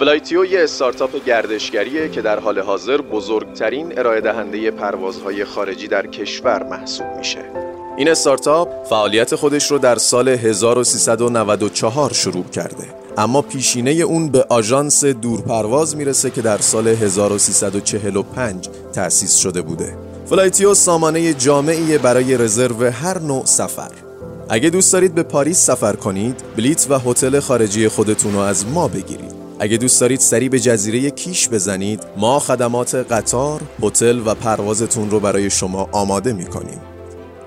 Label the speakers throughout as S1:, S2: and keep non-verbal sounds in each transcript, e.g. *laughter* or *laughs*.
S1: فلایتیو یه استارتاپ گردشگریه که در حال حاضر بزرگترین ارائه دهنده پروازهای خارجی در کشور محسوب میشه. این استارتاپ فعالیت خودش رو در سال 1394 شروع کرده اما پیشینه اون به آژانس دورپرواز می‌رسه که در سال 1345 تأسیس شده بوده. فلایتیو سامانه جامعی برای رزرو هر نوع سفر. اگه دوست دارید به پاریس سفر کنید، بلیت و هتل خارجی خودتون رو از ما بگیرید. اگه دوست دارید سری به جزیره کیش بزنید ما خدمات قطار، هتل و پروازتون رو برای شما آماده می‌کنیم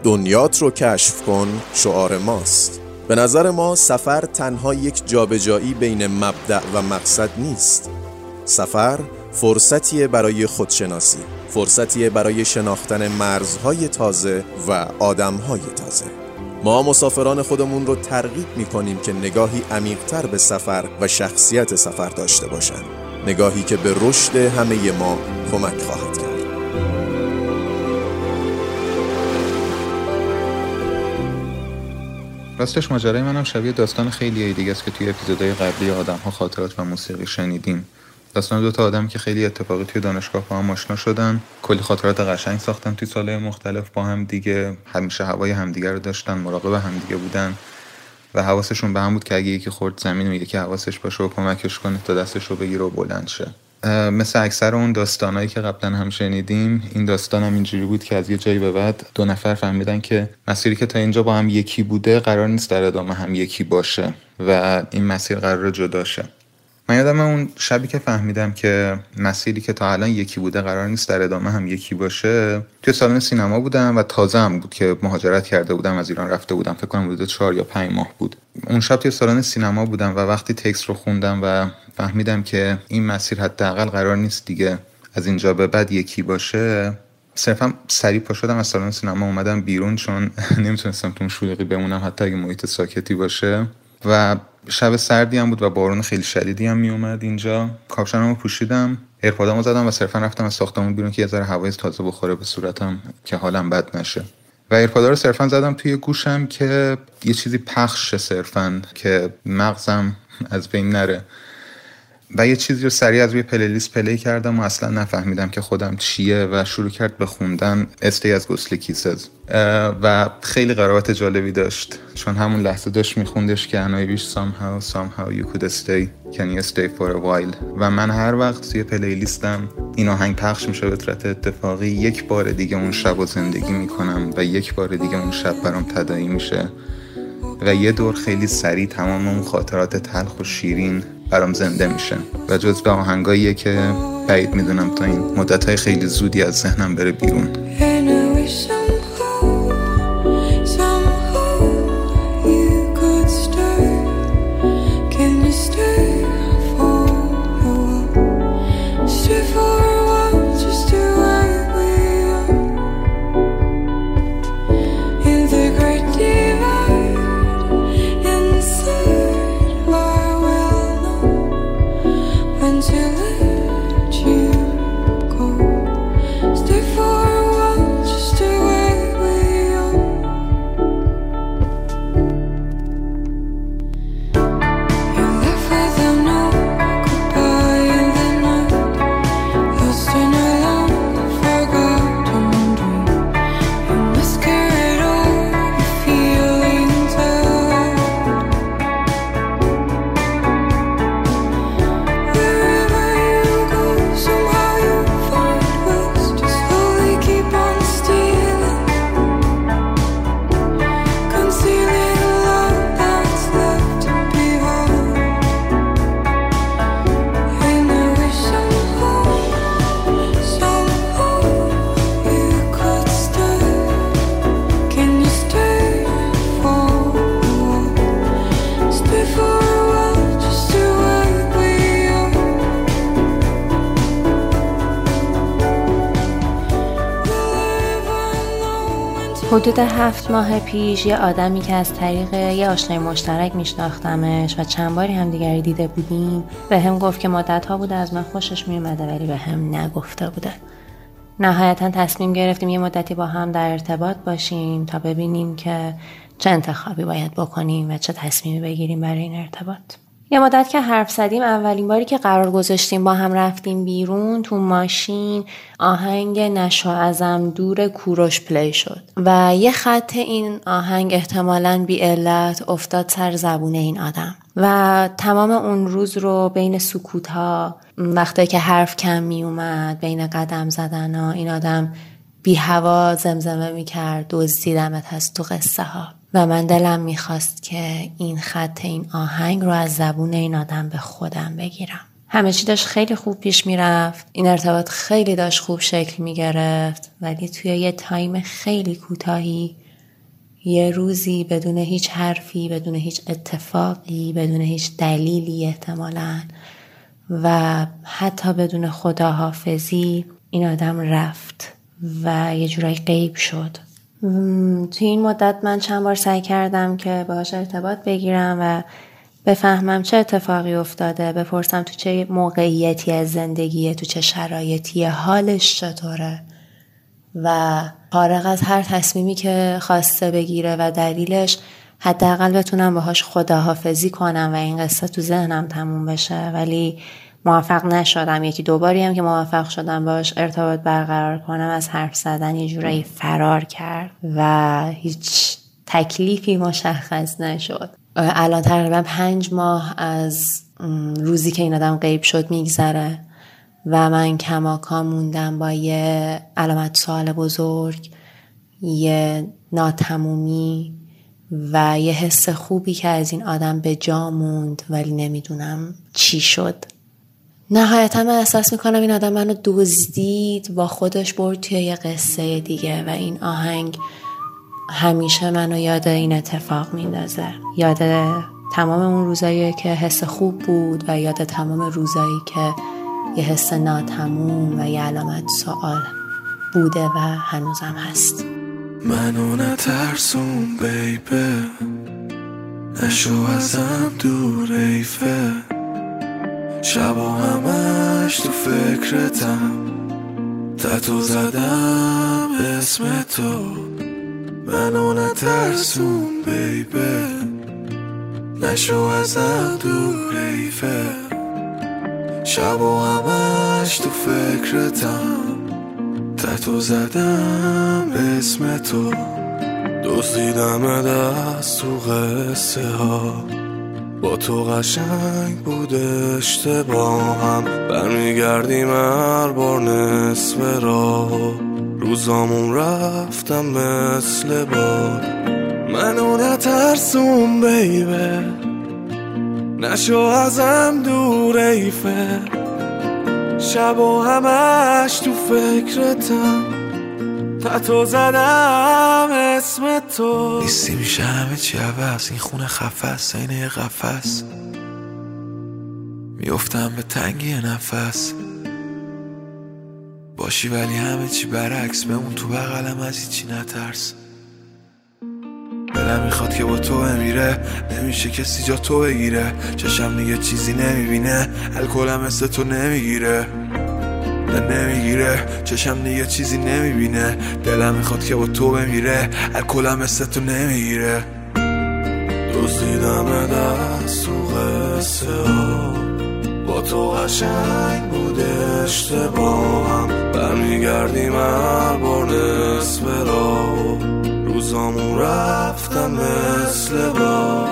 S1: دنیات رو کشف کن شعار ماست به نظر ما سفر تنها یک جابجایی بین مبدع و مقصد نیست سفر فرصتیه برای خودشناسی فرصتیه برای شناختن مرزهای تازه و آدمهای تازه. ما مسافران خودمون رو ترغیب می کنیم که نگاهی عمیقتر به سفر و شخصیت سفر داشته باشند نگاهی که به رشد همه ما کمک خواهد کرد.
S2: راستش ماجرای منم شبیه داستان خیلی دیگه است که توی اپیزودهای قبلی آدم ها خاطرات و موسیقی شنیدیم. داستان دو تا آدم که خیلی اتفاقی توی دانشگاه با هم آشنا شدن. کلی خاطرات قشنگ ساختن توی سالهای مختلف با هم دیگه. همیشه هوای همدیگه رو داشتن مراقب همدیگه بودن و حواسشون به هم بود که اگه یکی خورد زمین و یکی حواسش باشه و کمکش کنه تا دستش رو بگیره و بلند شه. مثل اکثر اون داستانهایی که قبلا هم شنیدیم این داستان هم اینجوری بود که از یه جایی به بعد دو نفر فهمیدن که مسیری که تا اینجا با هم یکی بوده قرار نیست در ادامه هم یکی باشه و این مسیر قرار جدا شه. من یادم اون شبی که فهمیدم که مسیری که تا الان یکی بوده قرار نیست در ادامه هم یکی باشه توی سالن سینما بودم و تازه هم بود که مهاجرت کرده بودم از ایران رفته بودم. فکر کنم حدود چهار یا پنج ماه بود. اون شب توی سالن سینما بودم و وقتی text رو خوندم و فهمیدم که این مسیر حداقل قرار نیست دیگه از اینجا به بعد یکی باشه صرفا سریع پا شدم از سالن سینما اومدم بیرون چون *laughs* نمی‌تونستم تو شلوغی بمونم حتی اگه محیط ساکتی باشه. و شب سردی هم بود و بارون خیلی شدیدی هم میومد اینجا. کاپشنمو پوشیدم AirPod مو زدم و صرفا رفتم از ساختمون بیرون که یه ذره هوای تازه بخوره به صورتم که حالم بد نشه. و AirPod ا رو صرفا زدم توی گوشم که یه چیزی پخش صرفا که مغزم از بین نره. و یه چیزی رو سریع از روی playlist play کردم و اصلا نفهمیدم که خودم چیه و شروع کرد به خوندن Stay از Ghostly Kisses و خیلی قرابت جالبی داشت. چون همون لحظه داشت میخوندش که I wish somehow somehow you could stay. Can you stay for a while? و من هر وقت توی playlist م این آهنگ پخش میشه به صورت اتفاقی یک بار دیگه اون شب و زندگی می‌کنم و یک بار دیگه اون شب برام تدایی میشه. و یه دور خیلی سریع تمام اون خاطرات تلخ و شیرین برام زنده میشه. و جز به آهنگاییه که بعید می‌دونم تا این مدت های خیلی زودی از ذهنم بره بیرون.
S3: حدود هفت ماه پیش یه آدمی که از طریق یه آشنای مشترک میشناختمش و چند باری هم دیگری دیده بودیم به هم گفت که مدت ها بوده از من خوشش میومده ولی به هم نگفته بوده نهایتا تصمیم گرفتیم یه مدتی با هم در ارتباط باشیم تا ببینیم که چه انتخابی باید بکنیم و چه تصمیمی بگیریم برای این ارتباط. یه مدت که حرف زدیم اولین باری که قرار گذاشتیم با هم رفتیم بیرون تو ماشین آهنگ نشو ازم دور کوروش پلی شد. و یه خط این آهنگ احتمالا بی علت افتاد سر زبون این آدم. و تمام اون روز رو بین سکوت ها وقتی که حرف کم می اومد بین قدم زدن ها این آدم بی هوا زمزمه می کرد دزدیدمت هست تو قصه ها و من دلم می‌خواست که این خط این آهنگ رو از زبون این آدم به خودم بگیرم. همه چی داشت خیلی خوب پیش می‌رفت. این ارتباط خیلی داشت خوب شکل می‌گرفت. ولی توی یه تایم خیلی کوتاهی یه روزی بدون هیچ حرفی بدون هیچ اتفاقی بدون هیچ دلیلی احتمالا و حتی بدون خداحافظی این آدم رفت و یه جورایی غیب شد. توی این مدت من چند بار سعی کردم که باهاش ارتباط بگیرم و بفهمم چه اتفاقی افتاده بپرسم تو چه موقعیتی از زندگیه تو چه شرایطی حالش چطوره و فارغ از هر تصمیمی که خواسته بگیره و دلیلش حداقل بتونم باهاش خداحافظی کنم و این قصه تو ذهنم تموم بشه. ولی موفق نشدم. یکی دوباری هم که موفق شدم باش ارتباط برقرار کنم از حرف زدن یه جورایی فرار کرد و هیچ تکلیفی مشخص نشد. الان تقریبا پنج ماه از روزی که این آدم غیب شد میگذره و من کماکان موندم با یه علامت سوال بزرگ یه ناتمومی و یه حس خوبی که از این آدم به جا موند ولی نمی‌دونم چی شد. نهایتا من احساس می‌کنم این آدم منو دزدید با خودش برد توی یه قصه دیگه و این آهنگ همیشه منو یاد این اتفاق میندازه. یاد تمام اون روزایی که حس خوب بود و یاد تمام روزایی که یه حس ناتموم و یه علامت سوال بوده و هنوزم هست.
S4: منو نترسون بیبه. نشو ازم دور ایفه. شب و همش تو فکرتم. تتو زدم اسم تو. منو نترسون بیبه. نشو ازم دور ایفه شب و همش تو فکرتم. تتو زدم اسم تو. دزدیدم دست تو قصه ها. با تو قشنگ بود اشتباهم برمیگردیم هر بار نصف راه. روزامون رفتم مثل باد. منو نترسون بیبه. نشو ازم دور ایفه. شب و همش تو فکرتم. تو زدم اسم تو. نیستی میشه همه چی عوض؟ این خونه خفص این یه قفص میفتم به تنگی نفس. باشی ولی همه چی برعکس بمون تو بغلم از چی نترس. دلم می‌خواد که با تو بمیره. نمیشه کسی جا تو بگیره. چشم دیگه چیزی نمی‌بینه. الکلم مثل تو نمی‌گیره. نه نمی‌گیره. چشم دیگه چیزی نمی‌بینه. دلم می‌خواد که با تو بمیره. الکلم مثل تو نمی‌گیره. دزدیدم دست تو قصه ها با تو قشنگ بوده اشتباهم. برمیگردیم هر بار نصف راه. روزامون رفتم مثل با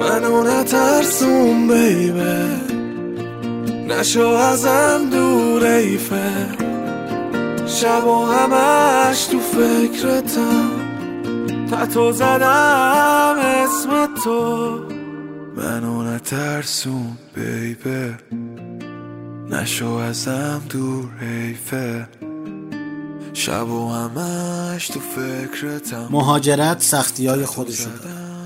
S4: منو نترسون بیبه نشو ازم دور ایفه شب و همش تو فکرتم. تتو زدم اسم تو. منو نترسون بیبه. نشو ازم دور ایفه شب و همش تو فکرتم.
S5: مهاجرت سختی های خودشو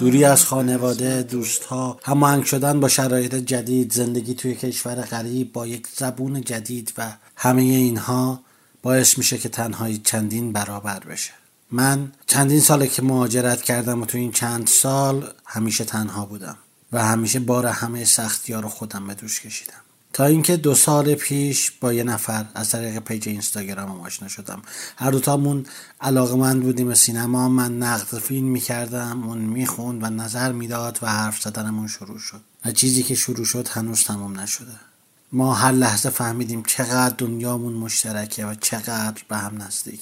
S5: دوری از خانواده دوستها هماهنگ شدن با شرایط جدید زندگی توی کشور غریب با یک زبون جدید و همه اینها باعث میشه که تنهایی چندین برابر بشه. من چندین ساله که مهاجرت کردم و تو این چند سال همیشه تنها بودم و همیشه بار همه سختی ها رو خودم به دوش کشیدم. تا اینکه دو سال پیش با یه نفر از طریق پیج اینستاگرام آشنا شدم. هر دوتامون علاقه من بودیم به سینما. من نقد فیلم می‌کردم اون می‌خوند و نظر می‌داد و حرف زدنمون شروع شد. و چیزی که شروع شد هنوز تمام نشده. ما هر لحظه فهمیدیم چقدر دنیامون مشترکه و چقدر به هم نزدیک.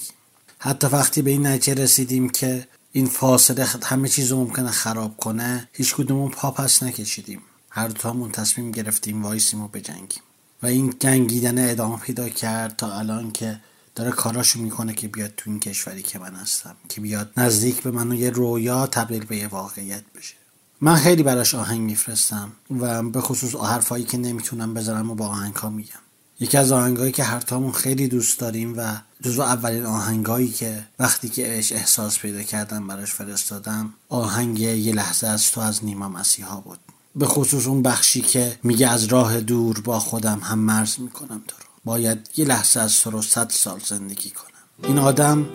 S5: حتی وقتی به این نتیجه رسیدیم که این فاصله همه چیز رو ممکنه خراب کنه هیچ کدومون پا پس نکشیدیم. هر دوتامون تصمیم گرفتیم وایسیم و بجنگیم. و این جنگیدن ادامه پیدا کرد تا الان که داره کاراشو می‌کنه که بیاد تو این کشوری که من هستم که بیاد نزدیک به منو یه رویا تبدیل به یه واقعیت بشه. من خیلی براش آهنگ میفرستم و به خصوص حرفایی که نمی‌تونم بذارم و با آهنگ میگم. یکی از آهنگایی که هر تامون خیلی دوست داریم و جزو اولین آهنگایی که وقتی که اش احساس پیدا کردم براش فرستادم آهنگ یه لحظه از تو از نیما مسیحا بود. به خصوص اون بخشی که میگه از راه دور با خودم هم مرز می‌کنم تو رو. باید یه لحظه از تو رو صد سال زندگی کنم. این آدم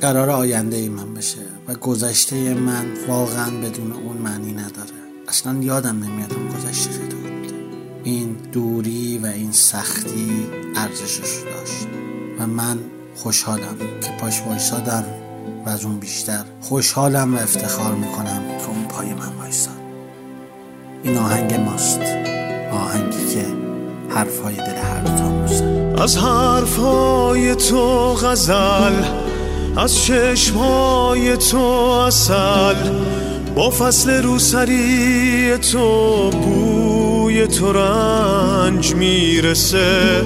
S5: قرار آینده من بشه و گذشته من واقعا بدون اون معنی نداره. اصلا یادم نمیاد اون گذشته چطور بوده. این دوری و این سختی ارزشش داشت. و من خوشحالم که پاش وایسادم و از اون بیشتر خوشحالم و افتخار می‌کنم که اون پای من وایساد. این آهنگ ماست. آهنگی که حرفای دل هر دوتا
S6: از حرفای تو غزل از چشمای تو اصل با فصل روسری تو بوی تو رنج می‌رسه.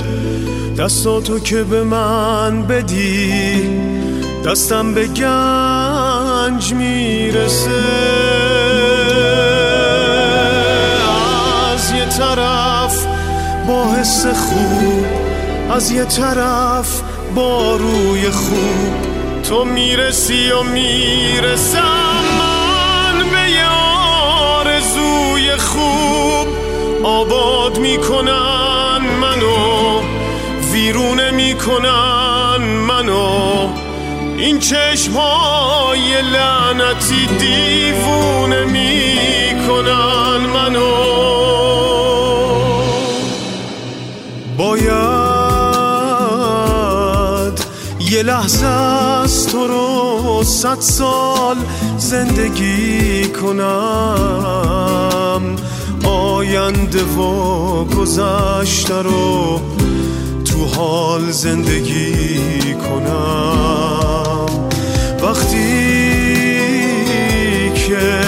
S6: دستاتو که به من بدی دستم به گنج می‌رسه. طرف با حس خوب از یه طرف با روی خوب. تو می‌رسی و می‌رسم من به یه آرزوی خوب. آباد می‌کنن منو ویرونه می‌کنن منو. این چشمای لعنتی دیوونه می‌کنن منو. لحظه از تو رو صد سال زندگی کنم. آینده و گذشته رو تو حال زندگی کنم. وقتی که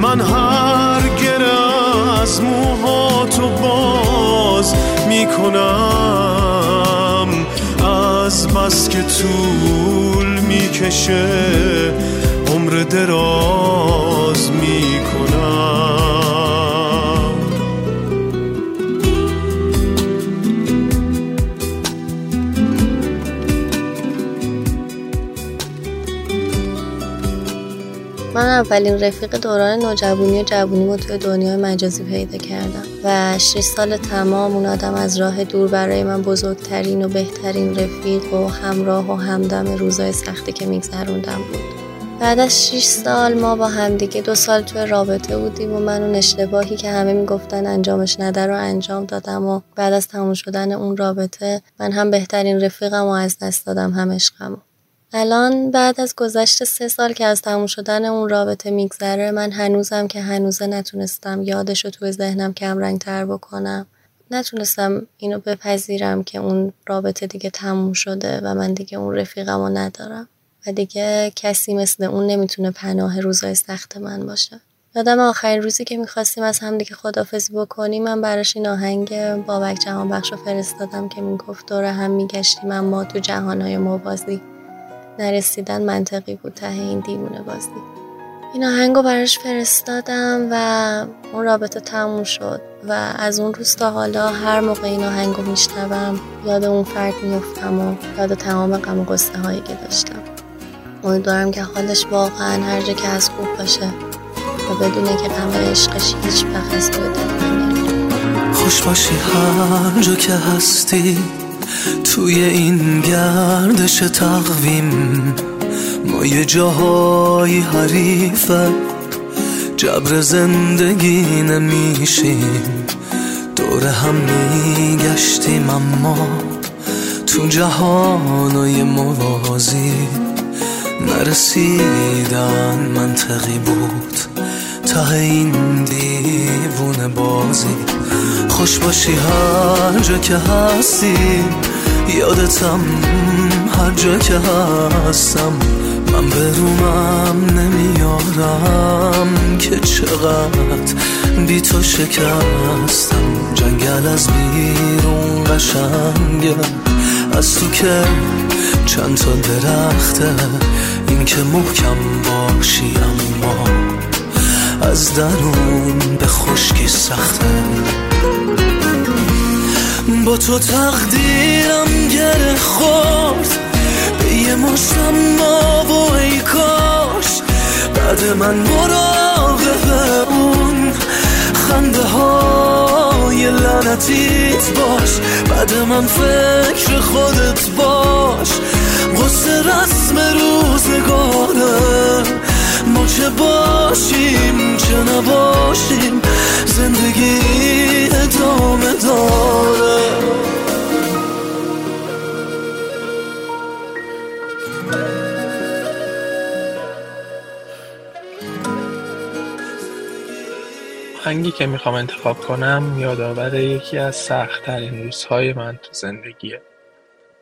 S6: من هر گره از موهاتو باز می‌کنم که طول می‌کشه عمر دراز می‌کنم.
S7: من اولین رفیق دوران نوجوانی و جوونی رو توی دنیای مجازی پیدا کردم. و 6 سال تمام اون آدم از راه دور برای من بزرگترین و بهترین رفیق و همراه و همدم روزای سختی که میگذروندم بود. بعد از 6 سال ما با همدیگه دو سال توی رابطه بودیم و من اون اشتباهی که همه می‌گفتن انجامش نده رو انجام دادم و بعد از تموم شدن اون رابطه من هم بهترین رفیقم و از دست دادم هم عشقم. الان بعد از گذشت سه سال که از تموم شدن اون رابطه میگذره من هنوزم که هنوزه نتونستم یادش رو توی ذهنم کم رنگ تر بکنم. نتونستم اینو بپذیرم که اون رابطه دیگه تموم شده و من دیگه اون رفیقم رو ندارم. و دیگه کسی مثل اون نمی‌تونه پناه روزای سخت من باشه. یادم آخرین روزی که می‌خواستیم از هم دیگه خدافزی بکنیم من براش این آهنگ بابک جهان بخش رو فرستادم که می‌گفت دور هم میگشتیم اما تو جهانهای موازی نرسیدن منطقی بود ته این دیوونه بازی. این آهنگ رو براش فرستادم و اون رابطه تموم شد و از اون روز تا حالا هر موقع این آهنگ رو میشنوم یاد اون فرد میفتم و یاد تمام غم و قصه هایی که داشتم. امیدوارم که حالش واقعا هر جا که از خوب باشه و بدونه که غم عشقش هیچ وقت از
S8: خوش باشی هر جا که هستی. توی این گردش تقویم ما یه جاهای حریفه. جبر زندگی نمیشیم. دور هم میگشتیم اما تو جهانای موازی. نرسیدن منطقی بود. ته این دیوون بازی. خوش باشی هر جا که هستی. یادتم هر جا که هستم. من برومم نمیارم که چقدر بی تو شکستم. جنگل از بیرون قشنگه. از تو که چند تا درخته. این که محکم باشی اما از درون به خشکی سخته. با تو تقدیرم گره خورد. به یه مشتم ما و ای کاش. بعد من مراقب اون خنده های لعنتیت باش. بعد من فکر خودت باش. قصه رسم روزگاره. ما چه باشیم چه نباشیم زندگی ادامه داره.
S9: آهنگی که می‌خوام انتخاب کنم یادآور یکی از سختترین روزهای من تو زندگیه.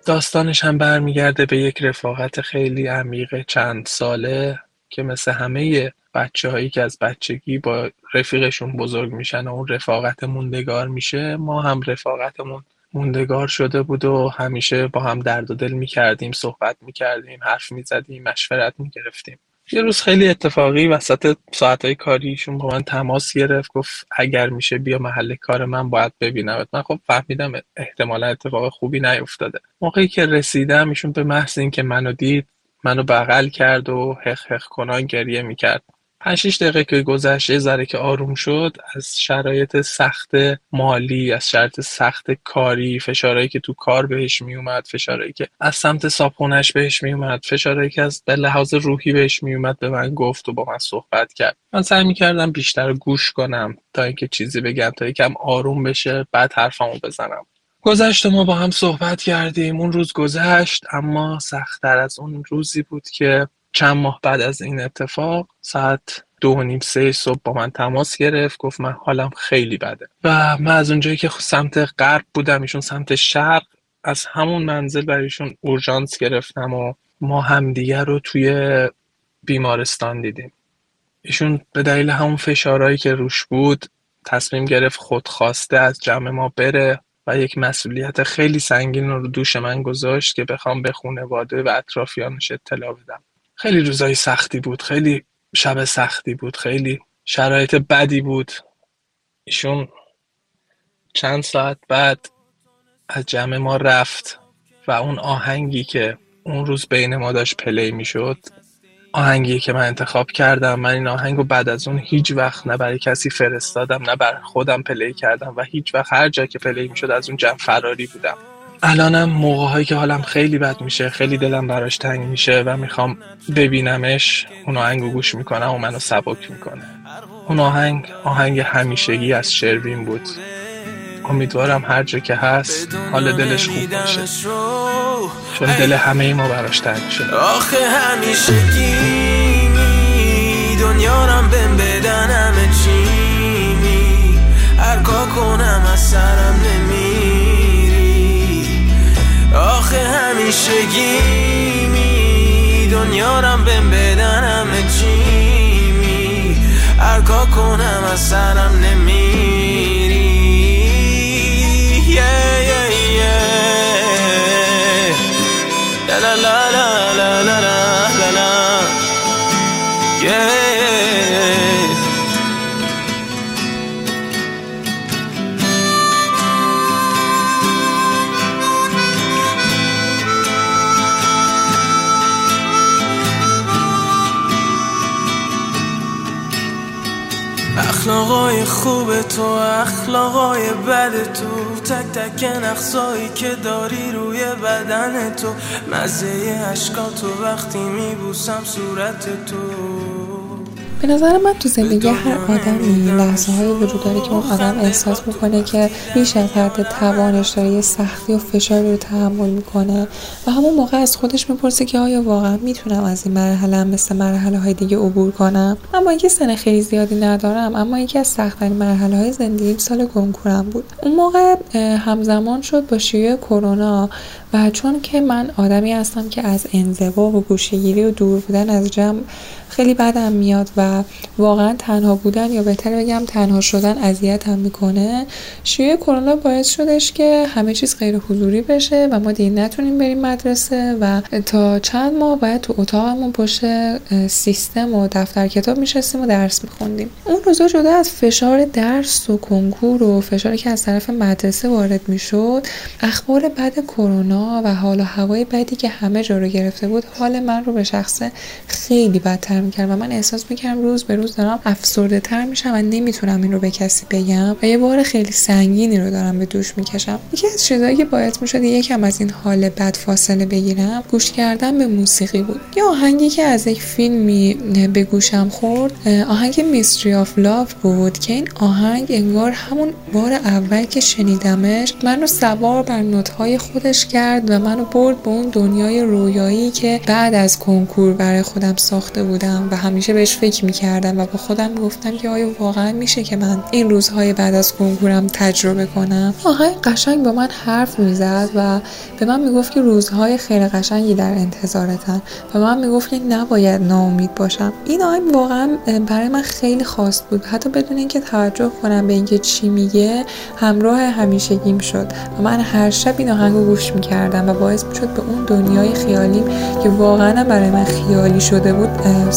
S9: داستانش هم برمیگرده به یک رفاقت خیلی عمیق چند ساله. که مثل همه بچه هایی که از بچگی با رفیقشون بزرگ میشن و اون رفاقت موندگار میشه ما هم رفاقتمون موندگار شده بود و همیشه با هم درد و دل می‌کردیم صحبت می‌کردیم حرف می‌زدیم مشورت می‌گرفتیم. یه روز خیلی اتفاقی وسط ساعتهای کاریشون با من تماس گرفت گفت اگر میشه بیا محل کار من باید ببینمت. من خب فهمیدم احتمالا اتفاق خوبی نیفتاده. موقعی که رسیدم ایشون به محض اینکه منو دید منو بغل کرد و هخ هخ کنان گریه می‌کرد. پنج دقیقه که گذشت یه ذره که آروم شد از شرایط سخت مالی از شرایط سخت کاری فشارهایی که تو کار بهش میومد فشارهایی که از سمت صابخونش بهش میومد فشارهایی که از به لحاظ روحی بهش میومد به من گفت و با من صحبت کرد. من سعی می‌کردم بیشتر گوش کنم تا اینکه چیزی بگم تا یکم آروم بشه بعد حرفمو بزنم. گذشت ما با هم صحبت کردیم اون روز گذشت اما سختتر از اون روزی بود که چند ماه بعد از این اتفاق ساعت دو و نیم سه صبح با من تماس گرفت گفت من حالم خیلی بده. و من از اونجایی که سمت غرب بودم ایشون سمت شرق از همون منزل برایشون اورژانس گرفتم و ما همدیگه رو توی بیمارستان دیدیم. ایشون به دلیل همون فشارهایی که روش بود تصمیم گرفت خودخواسته از جمع ما بره. و یک مسئولیت خیلی سنگین رو دوش من گذاشت که بخوام به خانواده و اطرافیانش اطلاع بدم. خیلی روزای سختی بود خیلی شب سختی بود خیلی شرایط بدی بود. ایشون چند ساعت بعد از جمع ما رفت و اون آهنگی که اون روز بین ما داشت play می‌شد آهنگی که من انتخاب کردم. من این آهنگ رو بعد از اون هیچ وقت نه برای کسی فرستادم نه بر خودم play کردم و هیچ وقت هر جا که play می‌شد از اون جمع فراری بودم. الانم موقع هایی که حالم خیلی بد میشه خیلی دلم براش تنگ میشه و می‌خوام ببینمش اون آهنگ رو گوش می‌کنم و منو سبک می‌کنه. اون آهنگ آهنگ همیشگی از شروین بود. امیدوارم هر جا که هست حال دلش خوب باشه. چون دل همه ما براش تنگ شده
S10: آخه همیشگی دنیارم بهم بدن همه چی هر کنم از سرم آخه همیشگی می دنیارم بهم بدن همه چی می هر کنم از سرم نمیری. La la la la la la la yeah اخلاقای خوب تو اخلاقای بد تو تک تک نقصایی که داری روی بدن تو مزه اشکا تو وقتی میبوسم صورت تو.
S3: به
S11: نظر من تو زندگی هر آدمی لحظه های وجود داره که اون آدم احساس می‌کنه که بیش از حد توانش داره یه سختی و فشاری رو تحمل می‌کنه و همون موقع از خودش می‌پرسه که آیا واقعا می‌تونم از این مرحله مثل مرحله های دیگه عبور کنم؟ اما اینکه سن خیلی زیادی ندارم اما یکی از سختترین مرحله های زندگیم سال کنکورم بود. اون موقع همزمان شد با شیوع کرونا و چون که من آدمی هستم که از انزوا و گوشهگیری و دور بودن از جمع خیلی بدم میاد و واقعا تنها بودن یا بهتر بگم تنها شدن اذیتم می‌کنه. شیوع کرونا باعث شدش که همه چیز غیر حضوری بشه و ما دیگه نتونیم بریم مدرسه و تا چند ماه باید تو اتاقمون پشت سیستم و دفتر کتاب میشستیم و درس میخوندیم. اون روزا جدا از فشار درس و کنکور و فشاری که از طرف مدرسه وارد می‌شد اخبار بد کرونا و حال و هوای بدی که همه جا رو گرفته بود حال من رو به شخصه خیلی بدتر می‌کرد و من احساس می‌کردم روز به روز دارم افسرده تر میشم و نمی‌تونم این رو به کسی بگم و یه بار خیلی سنگینی رو دارم به دوش می‌کشم. یکی از چیزهایی که باعث می‌شد یکم از این حال بد فاصله بگیرم گوش کردن به موسیقی بود. یه آهنگی که از یک فیلمی به گوشم خورد آهنگ میستری آف لاف بود که این آهنگ انگار همون بار اول که شنیدمش منو سوار بر نوتهای خودش کرد و منو برد به اون دنیای رویایی که بعد از کنکور برای خودم ساخته بودم. و همیشه بهش فکر می‌کردم و با خودم گفتم که آیا واقعا میشه که من این روزهای بعد از کنکورم تجربه کنم؟ آهنگ قشنگ با من حرف می‌زد و به من می‌گفت که روزهای خیلی قشنگی در انتظارتن و من می‌گفت که نباید ناامید باشم. این آهنگ واقعا برای من خیلی خاص بود. حتی بدون اینکه توجه کنم به اینکه چی میگه همراه همیشگیم شد و من هر شب این آهنگ گوش می‌کردم و باعث می‌شد به اون دنیای خیالیم که واقعا برای من خیالی شده بود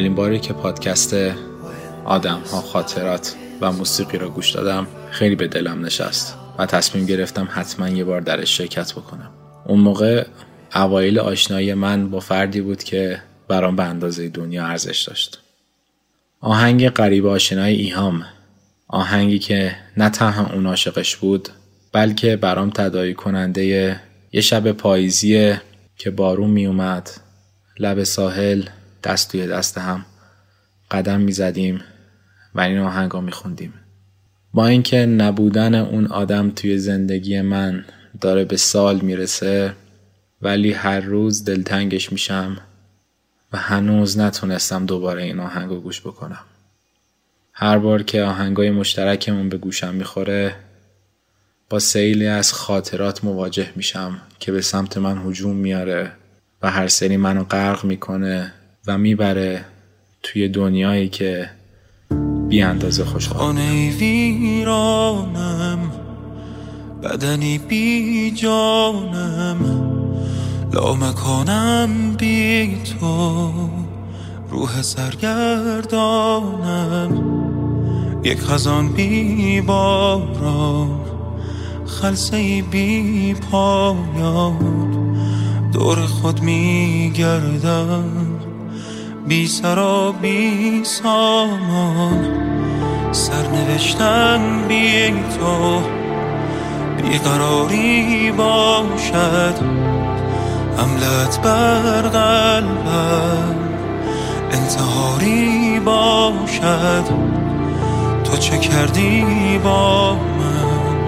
S12: اولین باری که پادکست آدم ها خاطرات و موسیقی را گوش دادم خیلی به دلم نشست و تصمیم گرفتم حتما یه بار درش شرکت بکنم. اون موقع اوایل آشنایی من با فردی بود که برام به اندازه دنیا ارزش داشت. آهنگ قریب آشنای ایهام. آهنگی که نه تنها اون عاشقش بود بلکه برام تدایی کننده یه شب پاییزی که بارون می اومد لب ساحل دست توی دست هم قدم می زدیم و این آهنگا می خوندیم. با اینکه نبودن اون آدم توی زندگی من داره به سال می‌رسه ولی هر روز دلتنگش میشم و هنوز نتونستم دوباره این آهنگو گوش بکنم. هر بار که آهنگای مشترکمون به گوشم می‌خوره با سیلی از خاطرات مواجه میشم که به سمت من هجوم میاره و هر سری منو غرق می‌کنه و می‌بره توی دنیایی که بی اندازه خوشحال.
S13: ویرانم بدنی بی جانم. لامکانم بی تو روح سرگردانم. یک خزان بی باران خلصه بی پایان. دور خود می گردم بی سر و بی سامان. سرنوشتن بی تو بیقراری باشد. حملت بر قلبم انتحاری باشد. تو چه کردی با من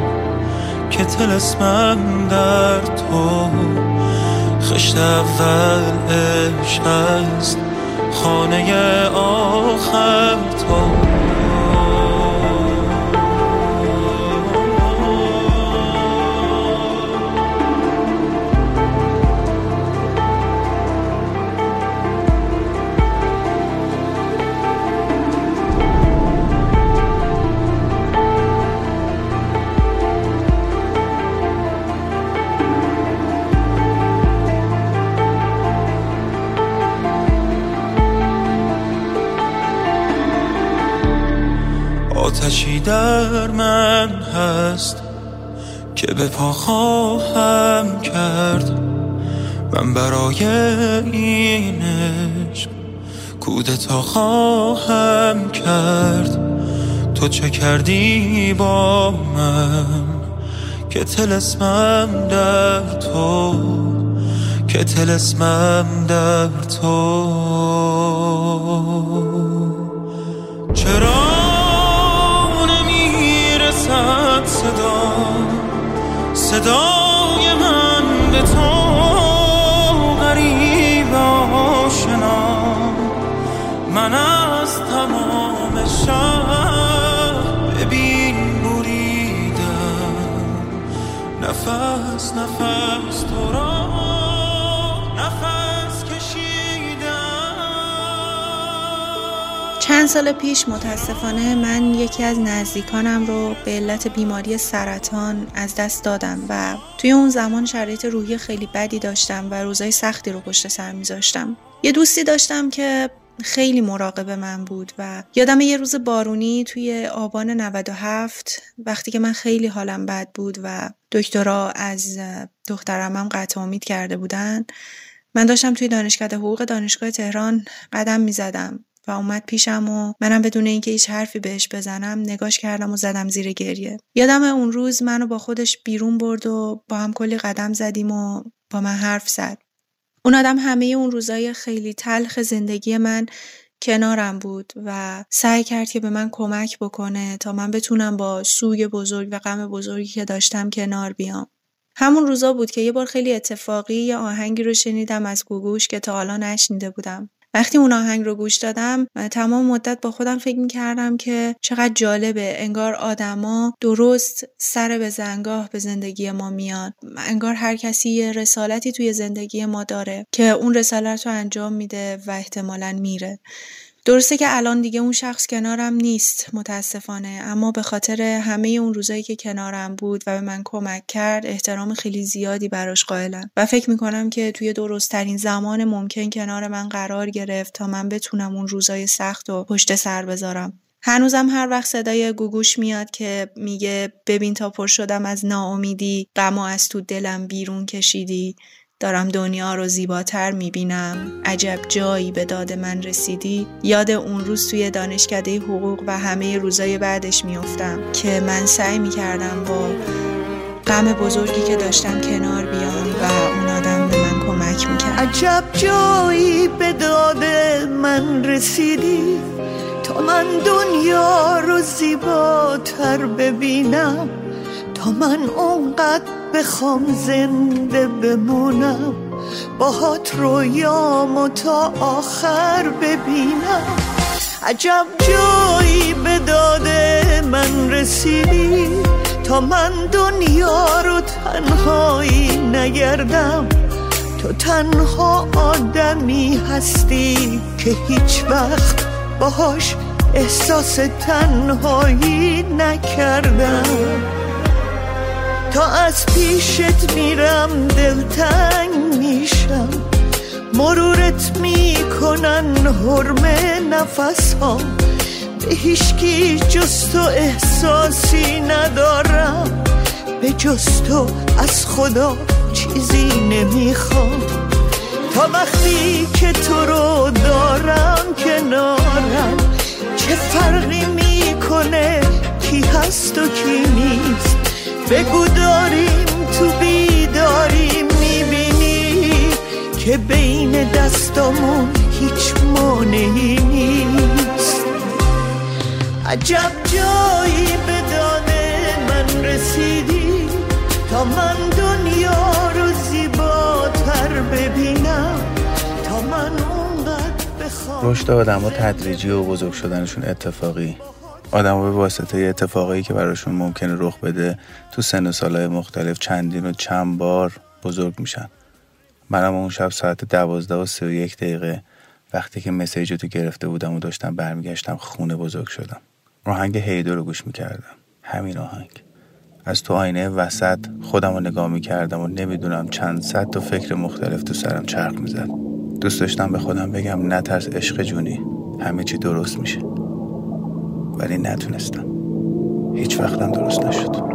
S13: که تلسمم در تو؟ خشت اول عشق است. خانه آخر تو. آتشی در من هست که به پا خواهم کرد. من برای این عشق کودتا خواهم کرد. تو چه کردی با من که تلسمم در تو که تلسمم در تو؟ چرا صدا صدای من به تو غریب آشنا. من از تمام شهر ببین بریدم. نفس نفس تو را
S14: چند سال پیش متاسفانه من یکی از نزدیکانم رو به علت بیماری سرطان از دست دادم و توی اون زمان شرایط روحی خیلی بدی داشتم و روزای سختی رو پشت سر میذاشتم. یه دوستی داشتم که خیلی مراقب من بود و یادم یه روز بارونی توی آبان 97 وقتی که من خیلی حالم بد بود و دکترا از دخترمم قطع امید کرده بودن من داشتم توی دانشکده حقوق دانشگاه تهران قدم می‌زدم. و اومد پیشم و منم بدون اینکه هیچ حرفی بهش بزنم نگاش کردم و زدم زیر گریه یادم اون روز منو با خودش بیرون برد و با هم کلی قدم زدیم و با من حرف زد اون آدم همه اون روزای خیلی تلخ زندگی من کنارم بود و سعی کرد که به من کمک بکنه تا من بتونم با سوی بزرگ و غم بزرگی که داشتم کنار بیام. همون روزا بود که یه بار خیلی اتفاقی یه آهنگی رو شنیدم از گوگوش که تا حالا نشنیده بودم. وقتی اون آهنگ رو گوش دادم تمام مدت با خودم فکر می‌کردم که چقدر جالبه. انگار آدما درست سر به زنگاه به زندگی ما میان. انگار هر کسی یه رسالتی توی زندگی ما داره که اون رسالت رو انجام میده و احتمالا میره. درسته که الان دیگه اون شخص کنارم نیست متاسفانه. اما به خاطر همه اون روزایی که کنارم بود و به من کمک کرد احترام خیلی زیادی براش قائلم. و فکر می‌کنم که توی درستترین زمان ممکن کنار من قرار گرفت تا من بتونم اون روزای سخت و پشت سر بذارم. هنوزم هر وقت صدای گوگوش میاد که میگه ببین تا پر شدم از ناامیدی غم از تو دلم بیرون کشیدی. دارم دنیا رو زیباتر می‌بینم. عجب جایی به داد من رسیدی. یاد اون روز توی دانشکده حقوق و همه روزای بعدش میافتم که من سعی می‌کردم با غم بزرگی که داشتم کنار بیام و اون آدم به من کمک می‌کرد.
S15: عجب جایی به داد من رسیدی. تا من دنیا رو زیباتر ببینم. تا من اونقدر بخوام زنده بمونم. باهات رویامو تا آخر ببینم. عجب جایی به داده من رسیدی. تا من دنیا رو تنهایی نگردم. تو تنها آدمی هستی که هیچ وقت باهاش احساس تنهایی نکردم. تا از پیشت میرم دلتنگ میشم. مرورت می‌کنن حرم نفس ها به هیشکی جز تو احساسی ندارم. به جز تو از خدا چیزی نمی‌خوام. تا وقتی که تو رو دارم فرقی می‌کنه کی هست و کی نیست؟ بگو داریم تو بیداری می‌بینی که بین دستامون هیچ مانعی نیست. عجب جایی به داده من رسیدی تا من دنیا رو زیباتر ببینم. تا من اونقدر بخوام
S16: رشد آدم ها تدریجی و بزرگ شدنشون اتفاقی. آدم به واسطه اتفاقایی که براشون ممکنه رخ بده تو سن و سالهای مختلف چندین و چند بار بزرگ میشن. منم اون شب ساعت دوازده و سی و یک دقیقه وقتی که مسیج تو گرفته بودم و داشتم برمیگشتم خونه بزرگ شدم. آهنگ هیدو رو گوش می‌کردم. همین آهنگ. از تو آینه وسط خودم رو نگاه می‌کردم و نمی‌دونم چند صد تا فکر مختلف تو سرم چرخ می‌زد. دوست داشتم به خودم بگم نترس عشق جونی. همه چی درست میشه. ولی نتونستم. هیچ وقتم درست نشد.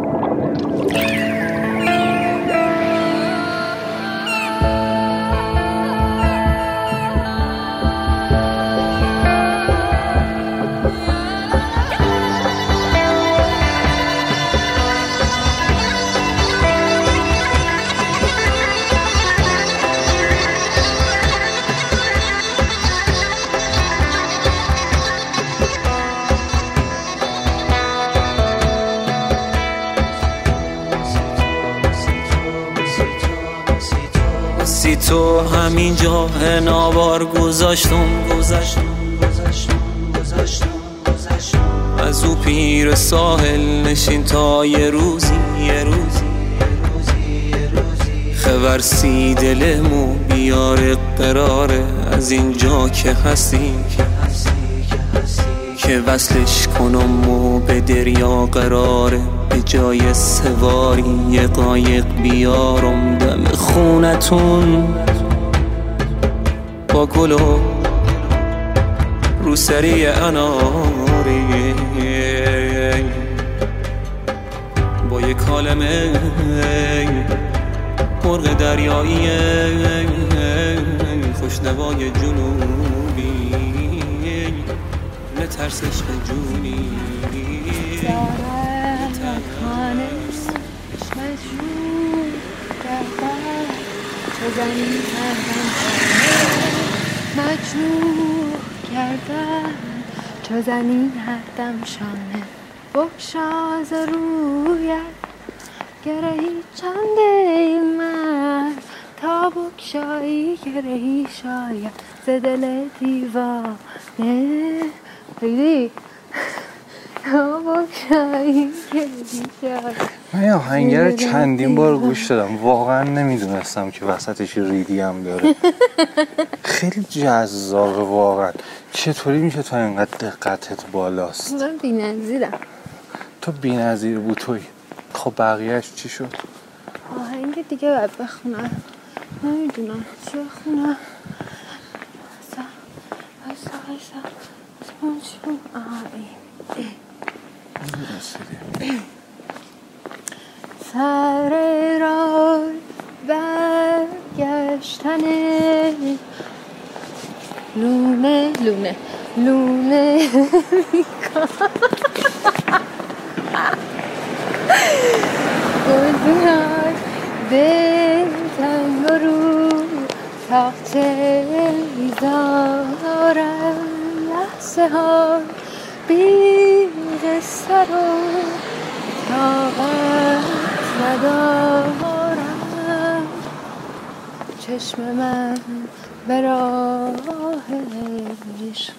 S17: تو همینجا نوار گذاشتم. گذاشتم از او پیر ساحل نشین تا یه روزی یه روزی خبرسی دلمو بیاره قراره از اینجا که هستی که وصلش کنم و به دریا قراره به جای سواری یه قایق بیارم دم خونتون. با گل و روسری اناری با یه کالمه مرغ دریایی. خوشنوای جنوبی. نترس عشق جونی.
S18: مجنون کردن چو زنی هردم شانه. بکشا ز رویت. گرهی چنده من؟ تا بکشایی گرهی شاید. ز دل دیوانه. دیدی تا بکشایی گرهی شاید
S16: من این آهنگه رو چندین بار گوش دادم واقعا نمی‌دونستم که وسطش ریدی هم داره خیلی جذابه واقعا چطوری میشه تا اینقدر دقتت بالاست
S18: من بی نظیرم
S16: تو بی نظیر بود توی خب بقیهش چی شد
S18: آهنگ دیگه باید بخونم نمی‌دونم چی بخونم اسمون چی بود آها این سر راه برگشتن لونه لونه لونه گلبرای به تنگ رو تاخته می‌ذارم لحظه ها بی قصه رو طاقت ندارم چشم من به راه عشق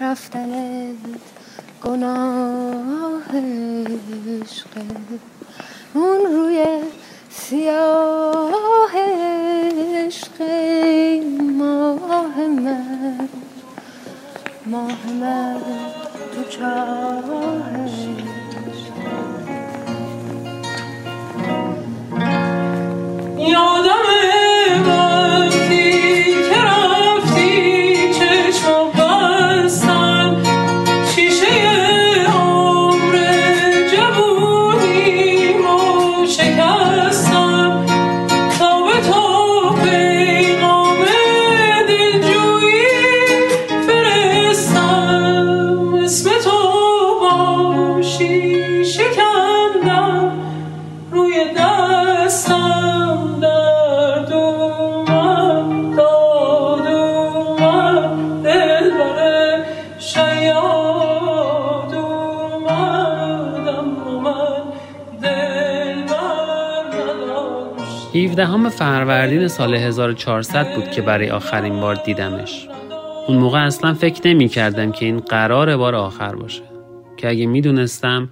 S18: رفتنت گناه عشق اون روی سیاه عشق ماه من ماه من تو چاه
S19: یادم
S20: دهم فروردین سال 1400 بود که برای آخرین بار دیدمش. اون موقع اصلا فکر نمی کردم که این قرار بار آخر باشه. که اگه می‌دونستم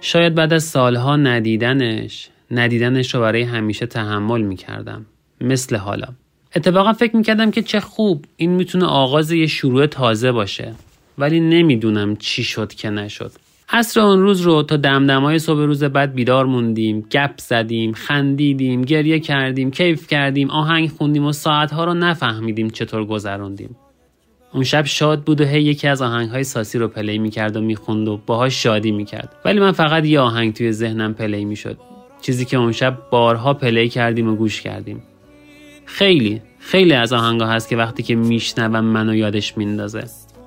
S20: شاید بعد از سالها ندیدنش ندیدنش رو برای همیشه تحمل می کردم مثل حالا. اتفاقا فکر می‌کردم که چه خوب این می‌تونه آغاز یه شروع تازه باشه. ولی نمی‌دونم چی شد که نشد. عصر آن روز رو تا دمدمای صبح روز بعد بیدار موندیم گپ زدیم خندیدیم گریه کردیم کیف کردیم آهنگ خوندیم و ساعتها رو نفهمیدیم چطور گذروندیم. اون شب شاد بود و هی یکی از آهنگهای ساسی رو play می‌کرد و می‌خوند و باهاش شادی می‌کرد. ولی من فقط یه آهنگ توی ذهنم play می‌شد. چیزی که اون شب بارها play کردیم و گوش کردیم. خیلی خیلی از آهنگا هست که وقتی که میشنوم منو یادش میندازه.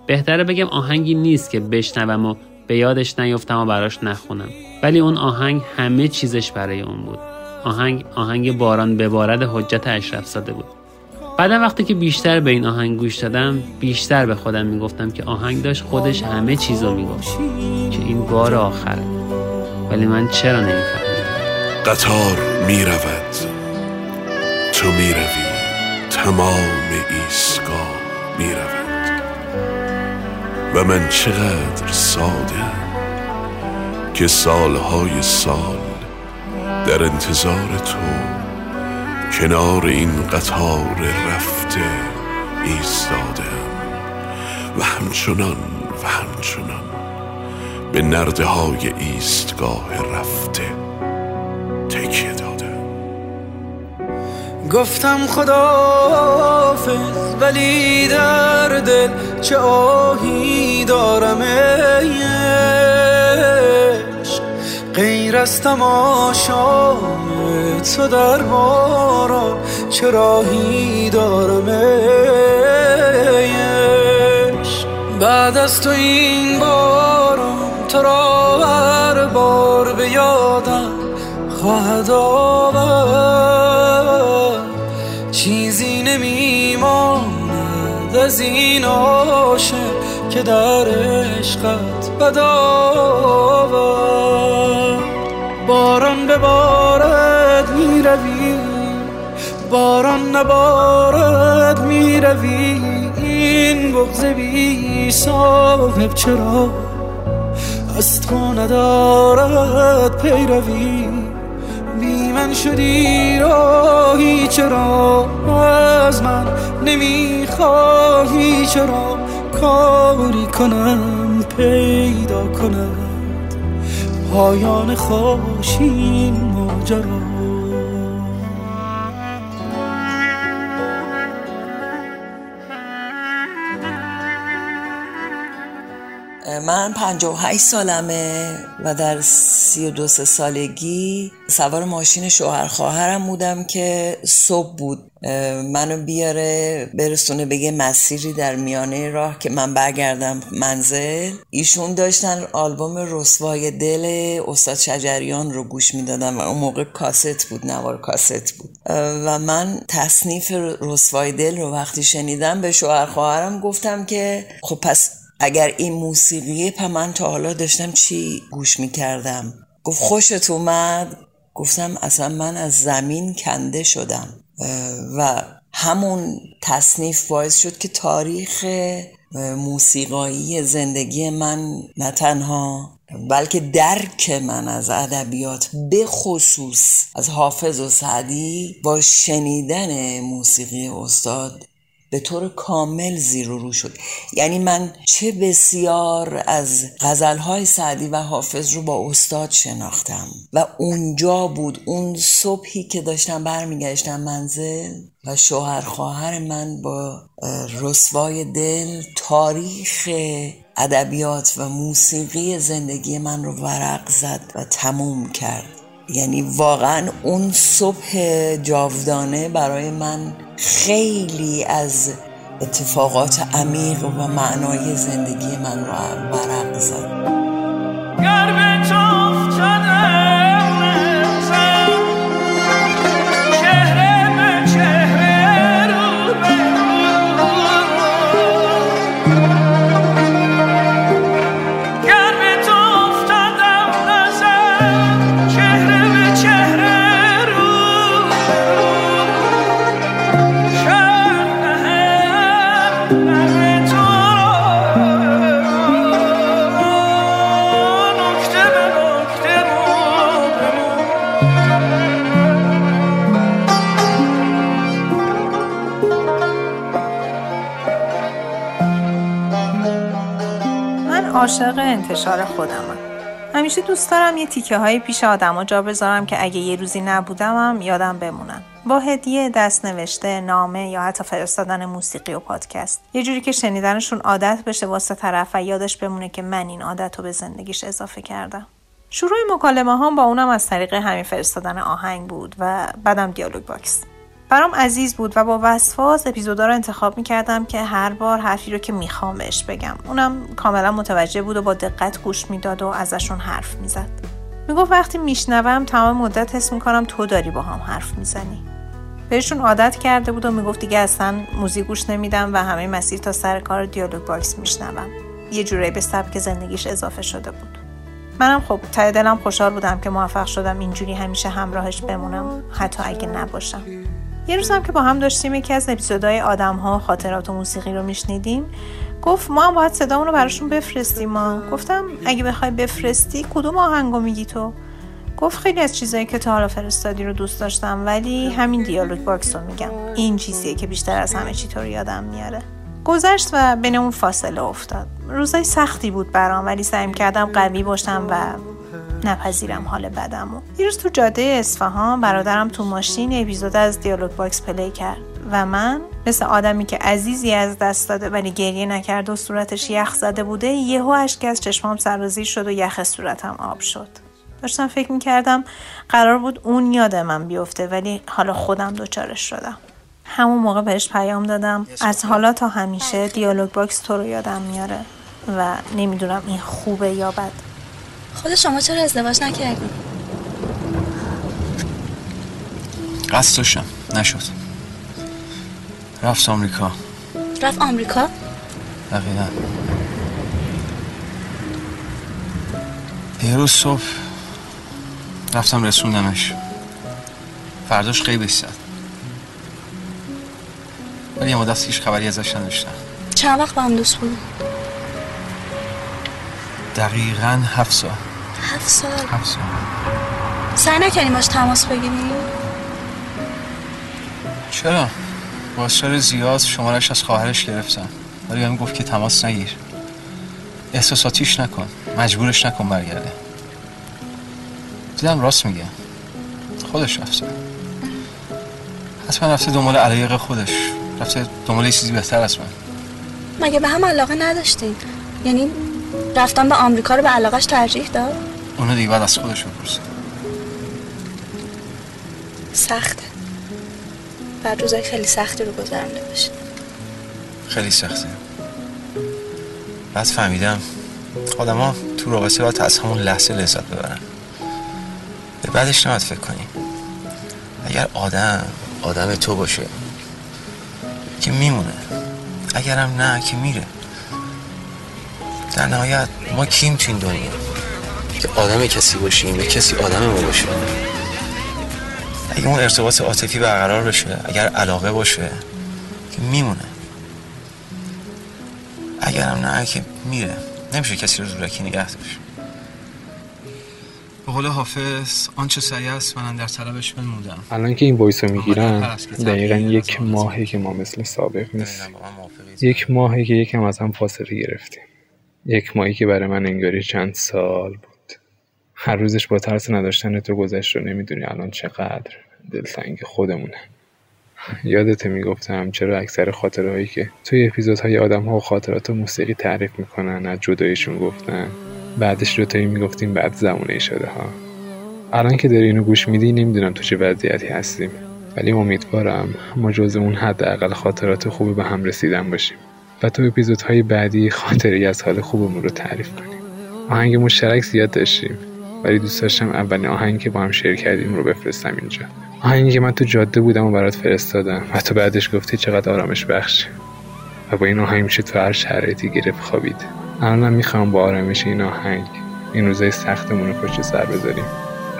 S20: بهتره بگم آهنگی نیست که بشنوم و به یادش نیفتم و براش نخونم. ولی اون آهنگ همه چیزش برای اون بود. آهنگ آهنگ باران ببارد حجت اشرف زاده بود. بعدا وقتی که بیشتر به این آهنگ گوش دادم بیشتر به خودم می‌گفتم که آهنگ داشت خودش همه چیزو می‌گفت. که این بار آخره ولی من چرا نمیفهمیدم
S13: قطار می‌رود. تو می‌روی. تمام ایستگاه می‌رود و من چقدر ساده که سالهای سال در انتظار تو کنار این قطار رفته ایستادم و همچنان و همچنان به نرده های ایستگاه رفته تکیه دادم
S10: گفتم خدافز ولی در دل چه آهی دارم عشق. غیر از تماشای تو در باران چه راهی دارم عشق. بعد از تو این باران تو را هر بار به یادم خواهد آورد. نمیماند از این عاشق که در عشقت بدآورد باران ببارد می‌روی باران نبارد می‌روی. این بغز بی صاحب چرا از تو ندارد پیروی؟ بی من شدی راهی چرا از من نمی‌خواهی چرا کاری کنم پیدا کند پایان خوشین ماجرا.
S21: من 58 سالمه و در 32 سالگی سوار ماشین شوهر خواهرم بودم که صبح بود. منو بیاره برسونه بگه مسیری در میانه راه که من برگردم منزل. ایشون داشتن آلبوم رسوای دل استاد شجریان رو گوش می‌دادم و اون موقع کاست بود نوار کاست بود. و من تصنیف رسوای دل رو وقتی شنیدم به شوهر خواهرم گفتم که خب پس اگر این موسیقیه پا من تا حالا داشتم چی گوش می‌کردم؟ گفت خوشت اومد. گفتم اصلا من از زمین کنده شدم. و همون تصنیف باعث شد که تاریخ موسیقایی زندگی من نه تنها بلکه درک من از ادبیات به خصوص از حافظ و سعدی با شنیدن موسیقی استاد به طور کامل زیر و رو شد. یعنی من چه بسیار از غزلهای سعدی و حافظ رو با استاد شناختم و اونجا بود اون صبحی که داشتم برمیگشتم منزل و شوهر خواهر من با رسوای دل تاریخ ادبیات و موسیقی زندگی من رو ورق زد و تموم کرد. یعنی واقعا اون صبح جاودانه برای من خیلی از اتفاقات عمیق و معنای زندگی من رو ورق زد.
S22: عاشق انتشار خودمم. همیشه دوست دارم یه تیکه های پیش آدما جا بذارم که اگه یه روزی نبودمم یادم بمونن. با هدیه دست نوشته نامه یا حتی فرستادن موسیقی و پادکست. یه جوری که شنیدنشون عادت بشه واسه طرف و یادش بمونه که من این عادت رو به زندگیش اضافه کردم. شروع مکالمه هم با اونم از طریق همین فرستادن آهنگ بود و بعدم Dialogue Box. برام عزیز بود و با وسواس اپیزودا رو انتخاب می‌کردم که هر بار حرفی رو که می‌خوام بهش بگم. اونم کاملا متوجه بود و با دقت گوش می‌داد و ازشون حرف می‌زد. می‌گفت وقتی میشنوم تمام مدت حس می‌کنم تو داری باهام حرف می‌زنی. بهشون عادت کرده بود و می‌گفت دیگه اصلا موزیک گوش نمیدم و همه مسیر تا سر کار Dialogue Box میشنوم. یه جورایی به سبک زندگیش اضافه شده بود. منم خب ته دلم خوشحال بودم که موفق شدم اینجوری همیشه همراهش بمونم حتی اگه نباشم. یه روز هم که با هم داشتیم یکی از اپیزودهای آدم ها خاطرات و موسیقی رو میشنیدیم. گفت ما هم باید صدامون رو براشون بفرستیم ما گفتم اگه بخوای بفرستی کدوم آهنگو میگی تو؟ گفت خیلی از چیزایی که تا حالا فرستادی رو دوست داشتم ولی همین Dialogue Box رو میگم. این چیزیه که بیشتر از همه چی تو یادم میاره. گذشت و بین اون فاصله افتاد. روزای سختی بود برام ولی سعی کردم قوی باشم و نپذیرم حال بدم یه روز تو جاده اصفهان برادرم تو ماشین اپیزود از Dialogue Box play کرد و من مثل آدمی که عزیزی از دست داده ولی گریه نکرده و صورتش یخ زده بوده یهو اشک از چشمام سرازیر شد و یخ صورتم آب شد. داشتم فکر می‌کردم قرار بود اون یاد من بیفته ولی حالا خودم دوچارش شدم. همون موقع بهش پیام دادم از حالا تا همیشه دیالوگ باکس تو رو یادم میاره و نمی‌دونم این خوبه یا بد
S23: خود شما چرا ازدواج نکردی؟
S24: قصد داشتم. نشد. رفت آمریکا.
S23: رفت آمریکا؟
S24: دقیقا. یه روز صبح رفتم رسوندمش. فرداش قیبش زد ولی یه مدت هیچ خبری ازش نداشتم.
S23: چند وقت با هم دوست بود؟
S24: دقیقا هفت سال.
S23: هفت سال؟
S24: هفت سال.
S23: سعی نکردیم باش تماس بگیریم؟
S24: چرا؟ با اصرار زیاد شمارش از خواهرش گرفتم. ولی بهم گفت که تماس نگیر. احساساتیش نکن. مجبورش نکن برگرده. دیدم راست میگه. خودش رفته. حتما رفته دنبال علایق خودش. رفته دنبال یه چیزی بهتر از من.
S23: مگه به هم علاقه نداشتین؟ یعنی رفتن به آمریکا رو به علاقش ترجیح داد؟
S24: اونو دیگه بعد از خودش بپرسه
S23: سخته. بعد روزای خیلی سختی رو گذرنده باشید
S24: خیلی سخته. بعد فهمیدم آدما تو رابطه باید از همون لحظه لذت ببرن. به بعدش نباید فکر کنیم اگر آدم آدم تو باشه که میمونه. اگرم نه که میره. در نهایت ما کیم تو این دنیا؟ که آدم کسی باشیم یا کسی آدم ما باشه. اگه اون ارتباط عاطفی برقرار بشه اگر علاقه باشه که میمونه. اگرم نه که میره. نمیشه کسی رو زورکی نگه داشت. به قول حافظ آنچه سعی است من در طلبش بنمودم.
S9: الان که این وایس رو می‌گیرم دقیقا یک ماهی که ما مثل سابق نیست. یک ماهی که یکم از هم فاصله گرفتیم. یک ماهی که برای من انگاری چند سال بود. هر روزش با ترس نداشتن تو گذشت رو نمی‌دونی الان چقدر. دلتنگ خودمونه. یادت می‌گفتم چرا اکثر خاطره هایی که توی اپیزودهای آدم ها و خاطرات و موسیقی تعریف می‌کنن از جدایشون گفتن. بعدش دوتایی می‌گفتیم بعد زمونه شده ها الان که داری اینو گوش میدی نمی‌دونم تو چه وضعیتی هستیم. ولی امیدوارم ما جز اون حداقل خاطرات خوب به هم رسیدن باشیم. و تو اپیزودهای بعدی خاطری از حال خوبمون رو تعریف کنیم. آهنگ مشترک زیاد داشتیم ولی دوست داشتم اولین آهنگی که با هم شیر کردیم رو بفرستم اینجا. آهنگی که من تو جاده بودم و برات فرستادم و تو بعدش گفتی چقدر آرامش بخش. و با این آهنگ میشه تو هر شرایطی گرفت خوابید. الانم می‌خوام با آرامش این آهنگ این روزای سختمون رو پشت سر بذاریم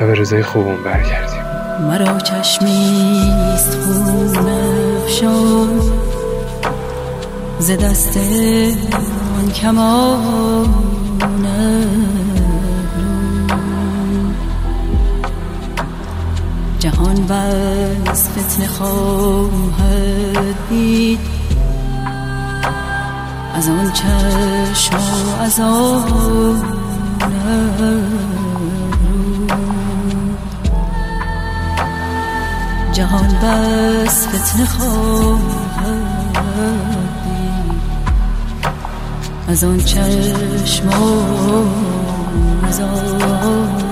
S9: و به روزای خوبمون برگردیم.
S19: مرا چشمیست خون افشان. ز دست آن کمان جهان بس فتنه خواهد دید. از آن چشم و از آن جهان بس فتنه خواهد از آن چشم از آن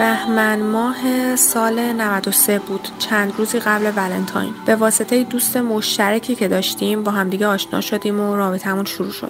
S25: بهمن ماه سال 93 بود. چند روزی قبل ولنتاین. به واسطه دوست مشترکی که داشتیم با همدیگه آشنا شدیم و رابطمون شروع شد.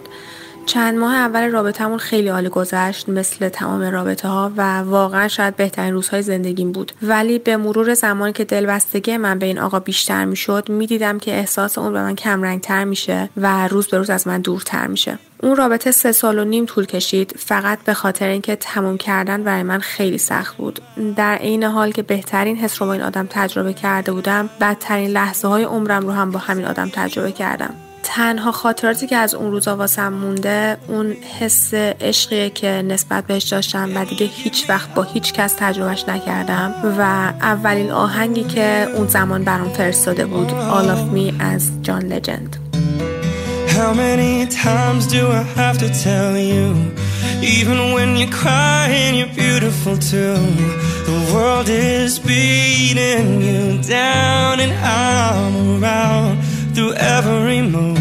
S25: چند ماه اول رابطمون خیلی عالی گذشت مثل تمام رابطه ها و واقعا شاید بهترین روزهای زندگیم بود. ولی به مرور زمانی که دلبستگی من به این آقا بیشتر می‌شد می‌دیدم که احساس اون به من کمرنگتر میشه و روز به روز از من دورتر میشه. اون رابطه سه سال و نیم طول کشید فقط به خاطر اینکه تموم کردن برای من خیلی سخت بود. در عین حال که بهترین حس رو با این آدم تجربه کرده بودم بدترین لحظه های عمرم رو هم با همین آدم تجربه کردم. تنها خاطراتی که از اون روزا واسم مونده اون حس عشقیه که نسبت بهش داشتم و دیگه هیچ وقت با هیچ کس تجربهش نکردم و اولین آهنگی که اون زمان برام فرستاده بود All of Me از جان لجند
S10: How many times do I have to tell you? Even when you're crying, you're beautiful too. The world is beating you down, and I'm around through every mood.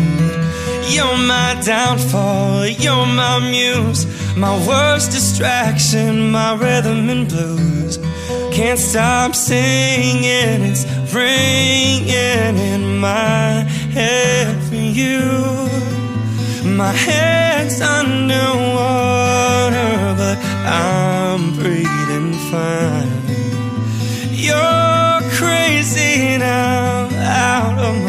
S10: You're my downfall, you're my muse, my worst distraction, my rhythm and blues. Can't stop singing, it's ringing in my head for you. My head's underwater, but I'm breathing fine. You're crazy now, out of my.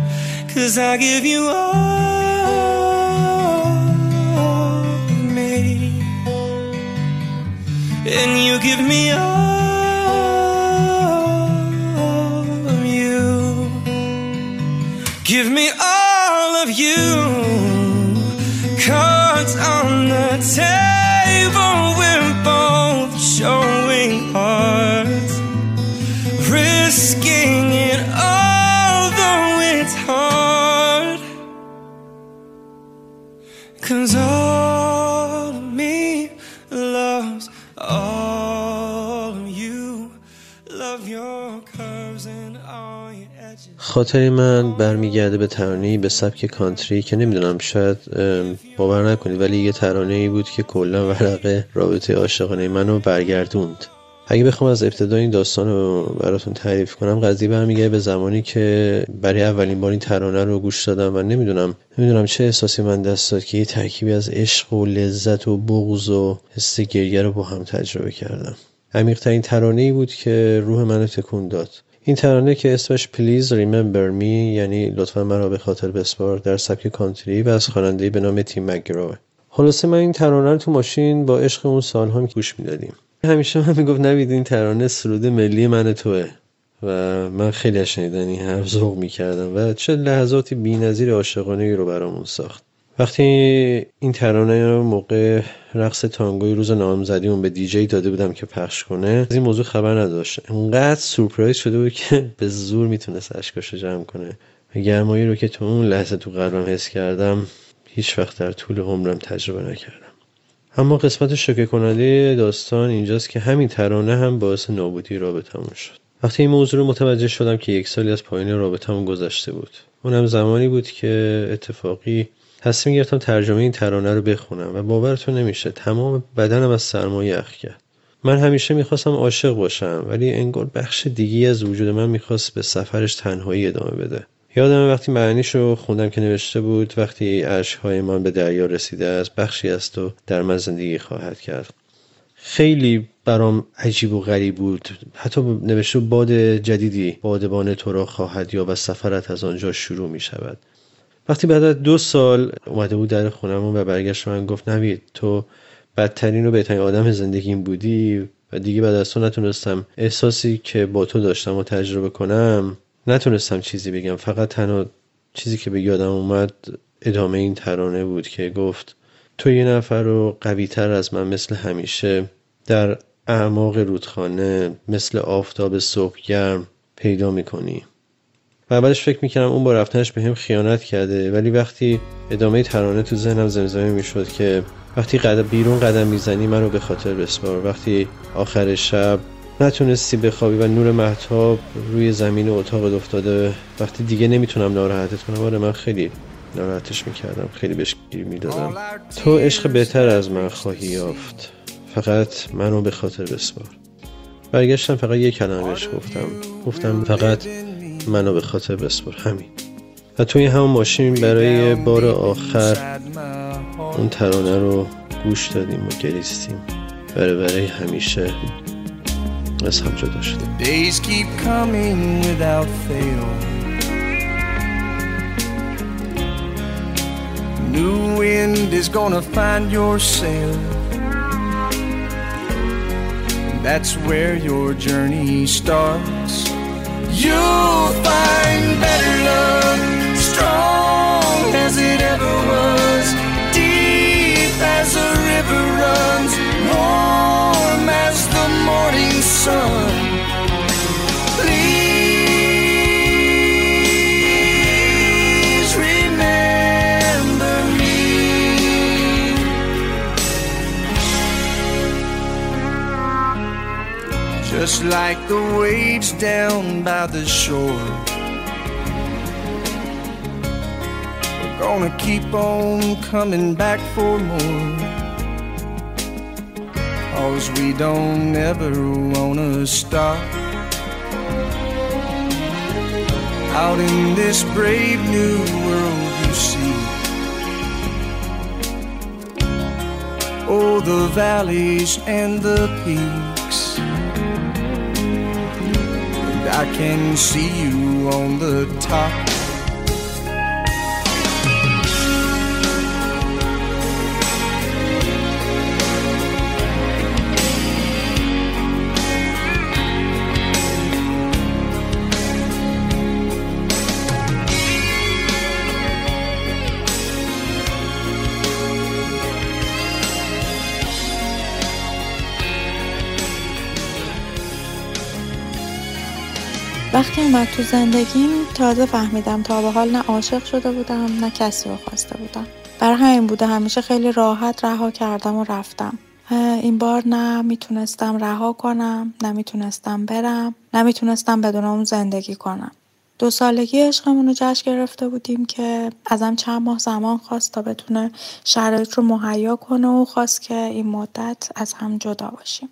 S10: Cause I give you all of me. And you give me all of you. Give me all of you. Cards on the table, we're both showing
S26: خاطری من برمیگرده به ترانه‌ای به سبک کانتری که نمی‌دونم شاید باور نکنید ولی یه ترانه ای بود که کلا ورقه رابطه عاشقانه منو برگردوند. اگه بخوام از ابتدای این داستان رو براتون تعریف کنم قضیه برمیگرده به زمانی که برای اولین بار این ترانه رو گوش دادم و نمی‌دونم نمی‌دونم چه احساسی من دست داد که یه ترکیبی از عشق و لذت و بغض و حس گریه رو با هم تجربه کردم. عمیقترین ترانه ای بود که روح منو تکون داد. این ترانه که اسمش Please Remember Me یعنی لطفا مرا به خاطر بسپار در سبک country و از خواننده‌ای به نام Tim McGraw ه خلاصه من این ترانه رو تو ماشین با عشق اون سالها گوش می‌دادیم. همیشه من می‌گفت نوید این ترانه سرود ملی من و توئه و من خیلی از شنیدن این حرف ذوق می‌کردم و چه لحظاتی بی‌نظیر عاشقانه رو برامون ساخت. وقتی این ترانه رو موقع رقص تانگوی روز نامزدیمون به دیجی داده بودم که پخش کنه از این موضوع خبر نداشت. انقدر سورپرایز شده بود که به زور می‌تونست اشکاشو جمع کنه. گرمایی رو که تو اون لحظه تو قلبم حس کردم هیچ وقت در طول عمرم تجربه نکردم. اما قسمت شوکه کننده داستان اینجاست که همین ترانه هم باعث نابودی رابطمون شد. وقتی این موضوع رو متوجه شدم که یک سالی از پایین رابطمون گذشته بود. اونم زمانی بود که اتفاقی تصمیم گرفتم ترجمه این ترانه رو بخونم و باورتون نمیشه تمام بدنم از سرما یخ کرد. من همیشه می‌خواستم عاشق باشم ولی انگار بخش دیگی از وجود من می‌خواست به سفرش تنهایی ادامه بده. یادم وقتی معنیش رو خوندم که نوشته بود وقتی اشکهای من به دریا رسیده است بخشی از تو در من زندگی خواهد کرد. خیلی برام عجیب و غریب بود. حتی نوشته باد جدیدی بادبان تو را خواهد یا و سفرت از آنجا شروع می شود وقتی بعد از دو سال اومده بود در خونم و برگشت من گفت نوید تو بدترین و بهترین آدم زندگیم بودی و دیگه بعد از تو نتونستم احساسی که با تو داشتم و تجربه کنم نتونستم چیزی بگم. فقط تنها چیزی که به یادم اومد ادامه این ترانه بود که گفت تو یه نفر رو قوی تر از من مثل همیشه در اعماق رودخانه مثل آفتاب صبح گرم پیدا می‌کنی. و اولش فکر می‌کردم اون با رفتنش به هم خیانت کرده. ولی وقتی ادامه ترانه تو ذهنم زمزمه می‌شد که وقتی قدم بیرون قدم می‌زنی من رو به خاطر بسپار. وقتی آخر شب نتونستی بخوابی و نور محتاب روی زمین اتاق افتاده وقتی دیگه نمی‌تونم ناراحتت کنم آره من خیلی ناراحتش می‌کردم خیلی بهش گیر می‌دادم. تو عشق بهتر از من خواهی یافت. فقط منو به خاطر بسپار. برگشتم فقط یه کلمه بهش گفتم. گفتم فقط منو به خاطر بسپار همین و توی همون ماشین برای بار آخر اون ترانه رو گوش دادیم و گریستیم برای برای همیشه از هم جدا شدیم.
S24: New wind is gonna find your sail. That's where your journey starts. You'll find better love, strong as it ever was, deep as a river runs, warm as the morning sun. Just like the waves down by the shore. We're gonna keep on coming back for more. Cause we don't ever wanna stop. Out in this brave new world you see. Oh, the valleys and the peaks. I can see you on the top.
S27: اومد تو زندگیم تازه فهمیدم تا به حال نه عاشق شده بودم نه کسی رو خواسته بودم. برای همین بوده همیشه خیلی راحت رها کردم و رفتم. این بار نه می‌تونستم رها کنم نه می‌تونستم برم نه می‌تونستم بدون اون زندگی کنم. دو سالگی عشقمون رو جشن گرفته بودیم که ازم چند ماه زمان خواست تا بتونه شرایط رو مهیا کنه و خواست که این مدت از هم جدا باشیم.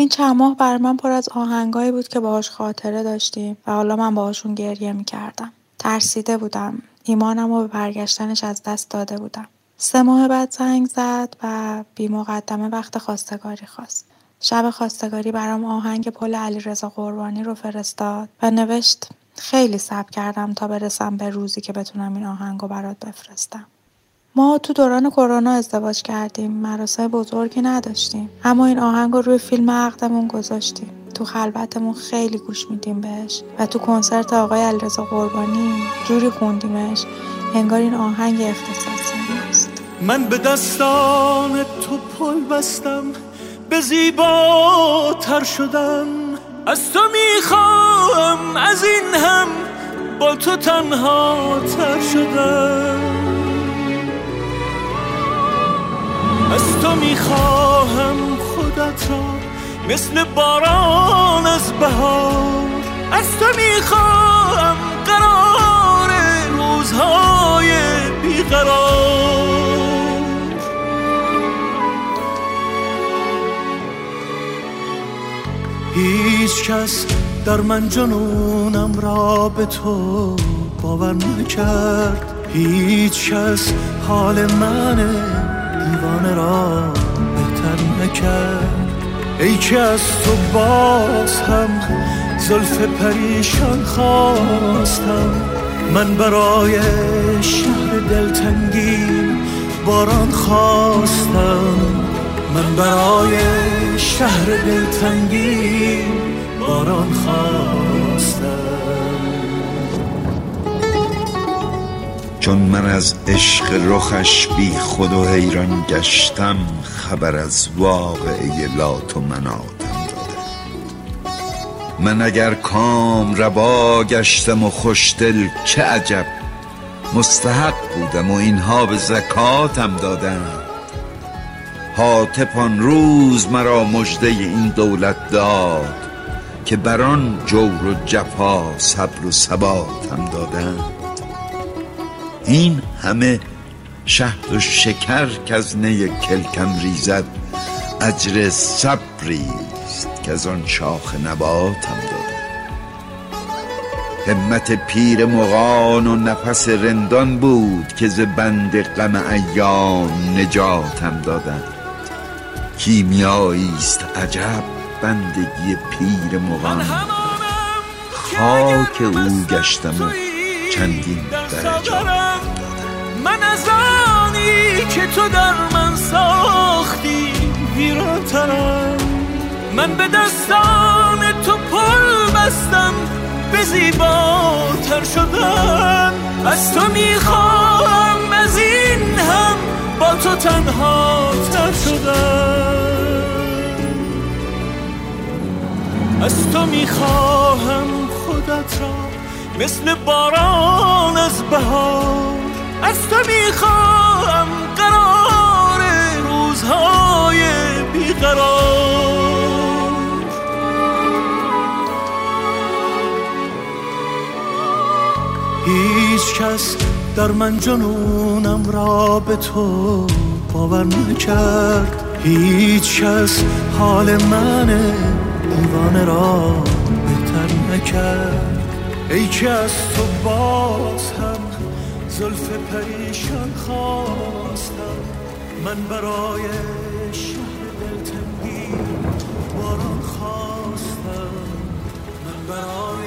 S27: این چند ماه بر من پر از آهنگایی بود که باهاش خاطره داشتیم و حالا من باهاشون گریه می‌کردم. ترسیده بودم. ایمانم رو به برگشتنش از دست داده بودم. سه ماه بعد زنگ زد و بی مقدمه وقت خواستگاری خواست. شب خواستگاری برام آهنگ پل علی رضا قربانی رو فرستاد و نوشت خیلی صبر کردم تا برسم به روزی که بتونم این آهنگ رو برات بفرستم. ما تو دوران کرونا ازدواج کردیم. مراسم بزرگی نداشتیم. اما این آهنگ رو روی فیلم عقدمون گذاشتیم.
S14: تو خلوتمون خیلی گوش میدیم بهش. و تو کنسرت آقای علیرضا قربانی جوری خوندیمش. انگار این آهنگ اختصاصی ماست.
S6: من به دستان تو پل بستم. به زیباتر شدم از تو می‌خوام از این هم با تو تنها تر شدم از تو می‌خواهم خودت را مثل باران از بهار. از تو می‌خواهم قرار روزهای بیقرار. هیچ کس در من جنونم را به تو باور نکرد. هیچ کس حال من دیوانه را بهتر نکرد. ای که از تو باز هم زلف پریشان خواستم. من برای شهر دلتنگی باران خواستم. من برای شهر دلتنگی باران خواستم.
S28: چون من از عشق رخش بی خود و حیران گشتم خبر از واقعه لات و مناتم من اگر کام ربا گشتم و خوشدل چه عجب مستحق بودم و اینها به زکاتم دادم حاطب آن روز مرا مژده این دولت داد که بران جور و جفا صبر و ثباتم دادند. این همه شهد و شکر که از نی کلکم ریزد اجر صبریست که از آن شاخ نباتم داده همت پیر مغان و نفس رندان بود که ز بند غم ایام نجاتم دادند. کیمیایی است عجب بندگی پیر مغان. خاک او گشتم و چندین درجات.
S6: آنی که تو در من ساختی ویرانترم من به دستان تو پل بستم به زیباتر شدن. از تو می‌خواهم از این هم با تو تنها تر شدن. از تو می‌خواهم خودت را مثل باران از بهار. از تو می‌خواهم قرار روزهای بیقرار. هیچ کس در من جنونم را به تو باور نکرد. هیچ کس حال من دیوانه را بهتر نکرد. ای که از تو باز هم زلف پریشان خواستم. من برای شهر دلتنگی باران خواستم. من برای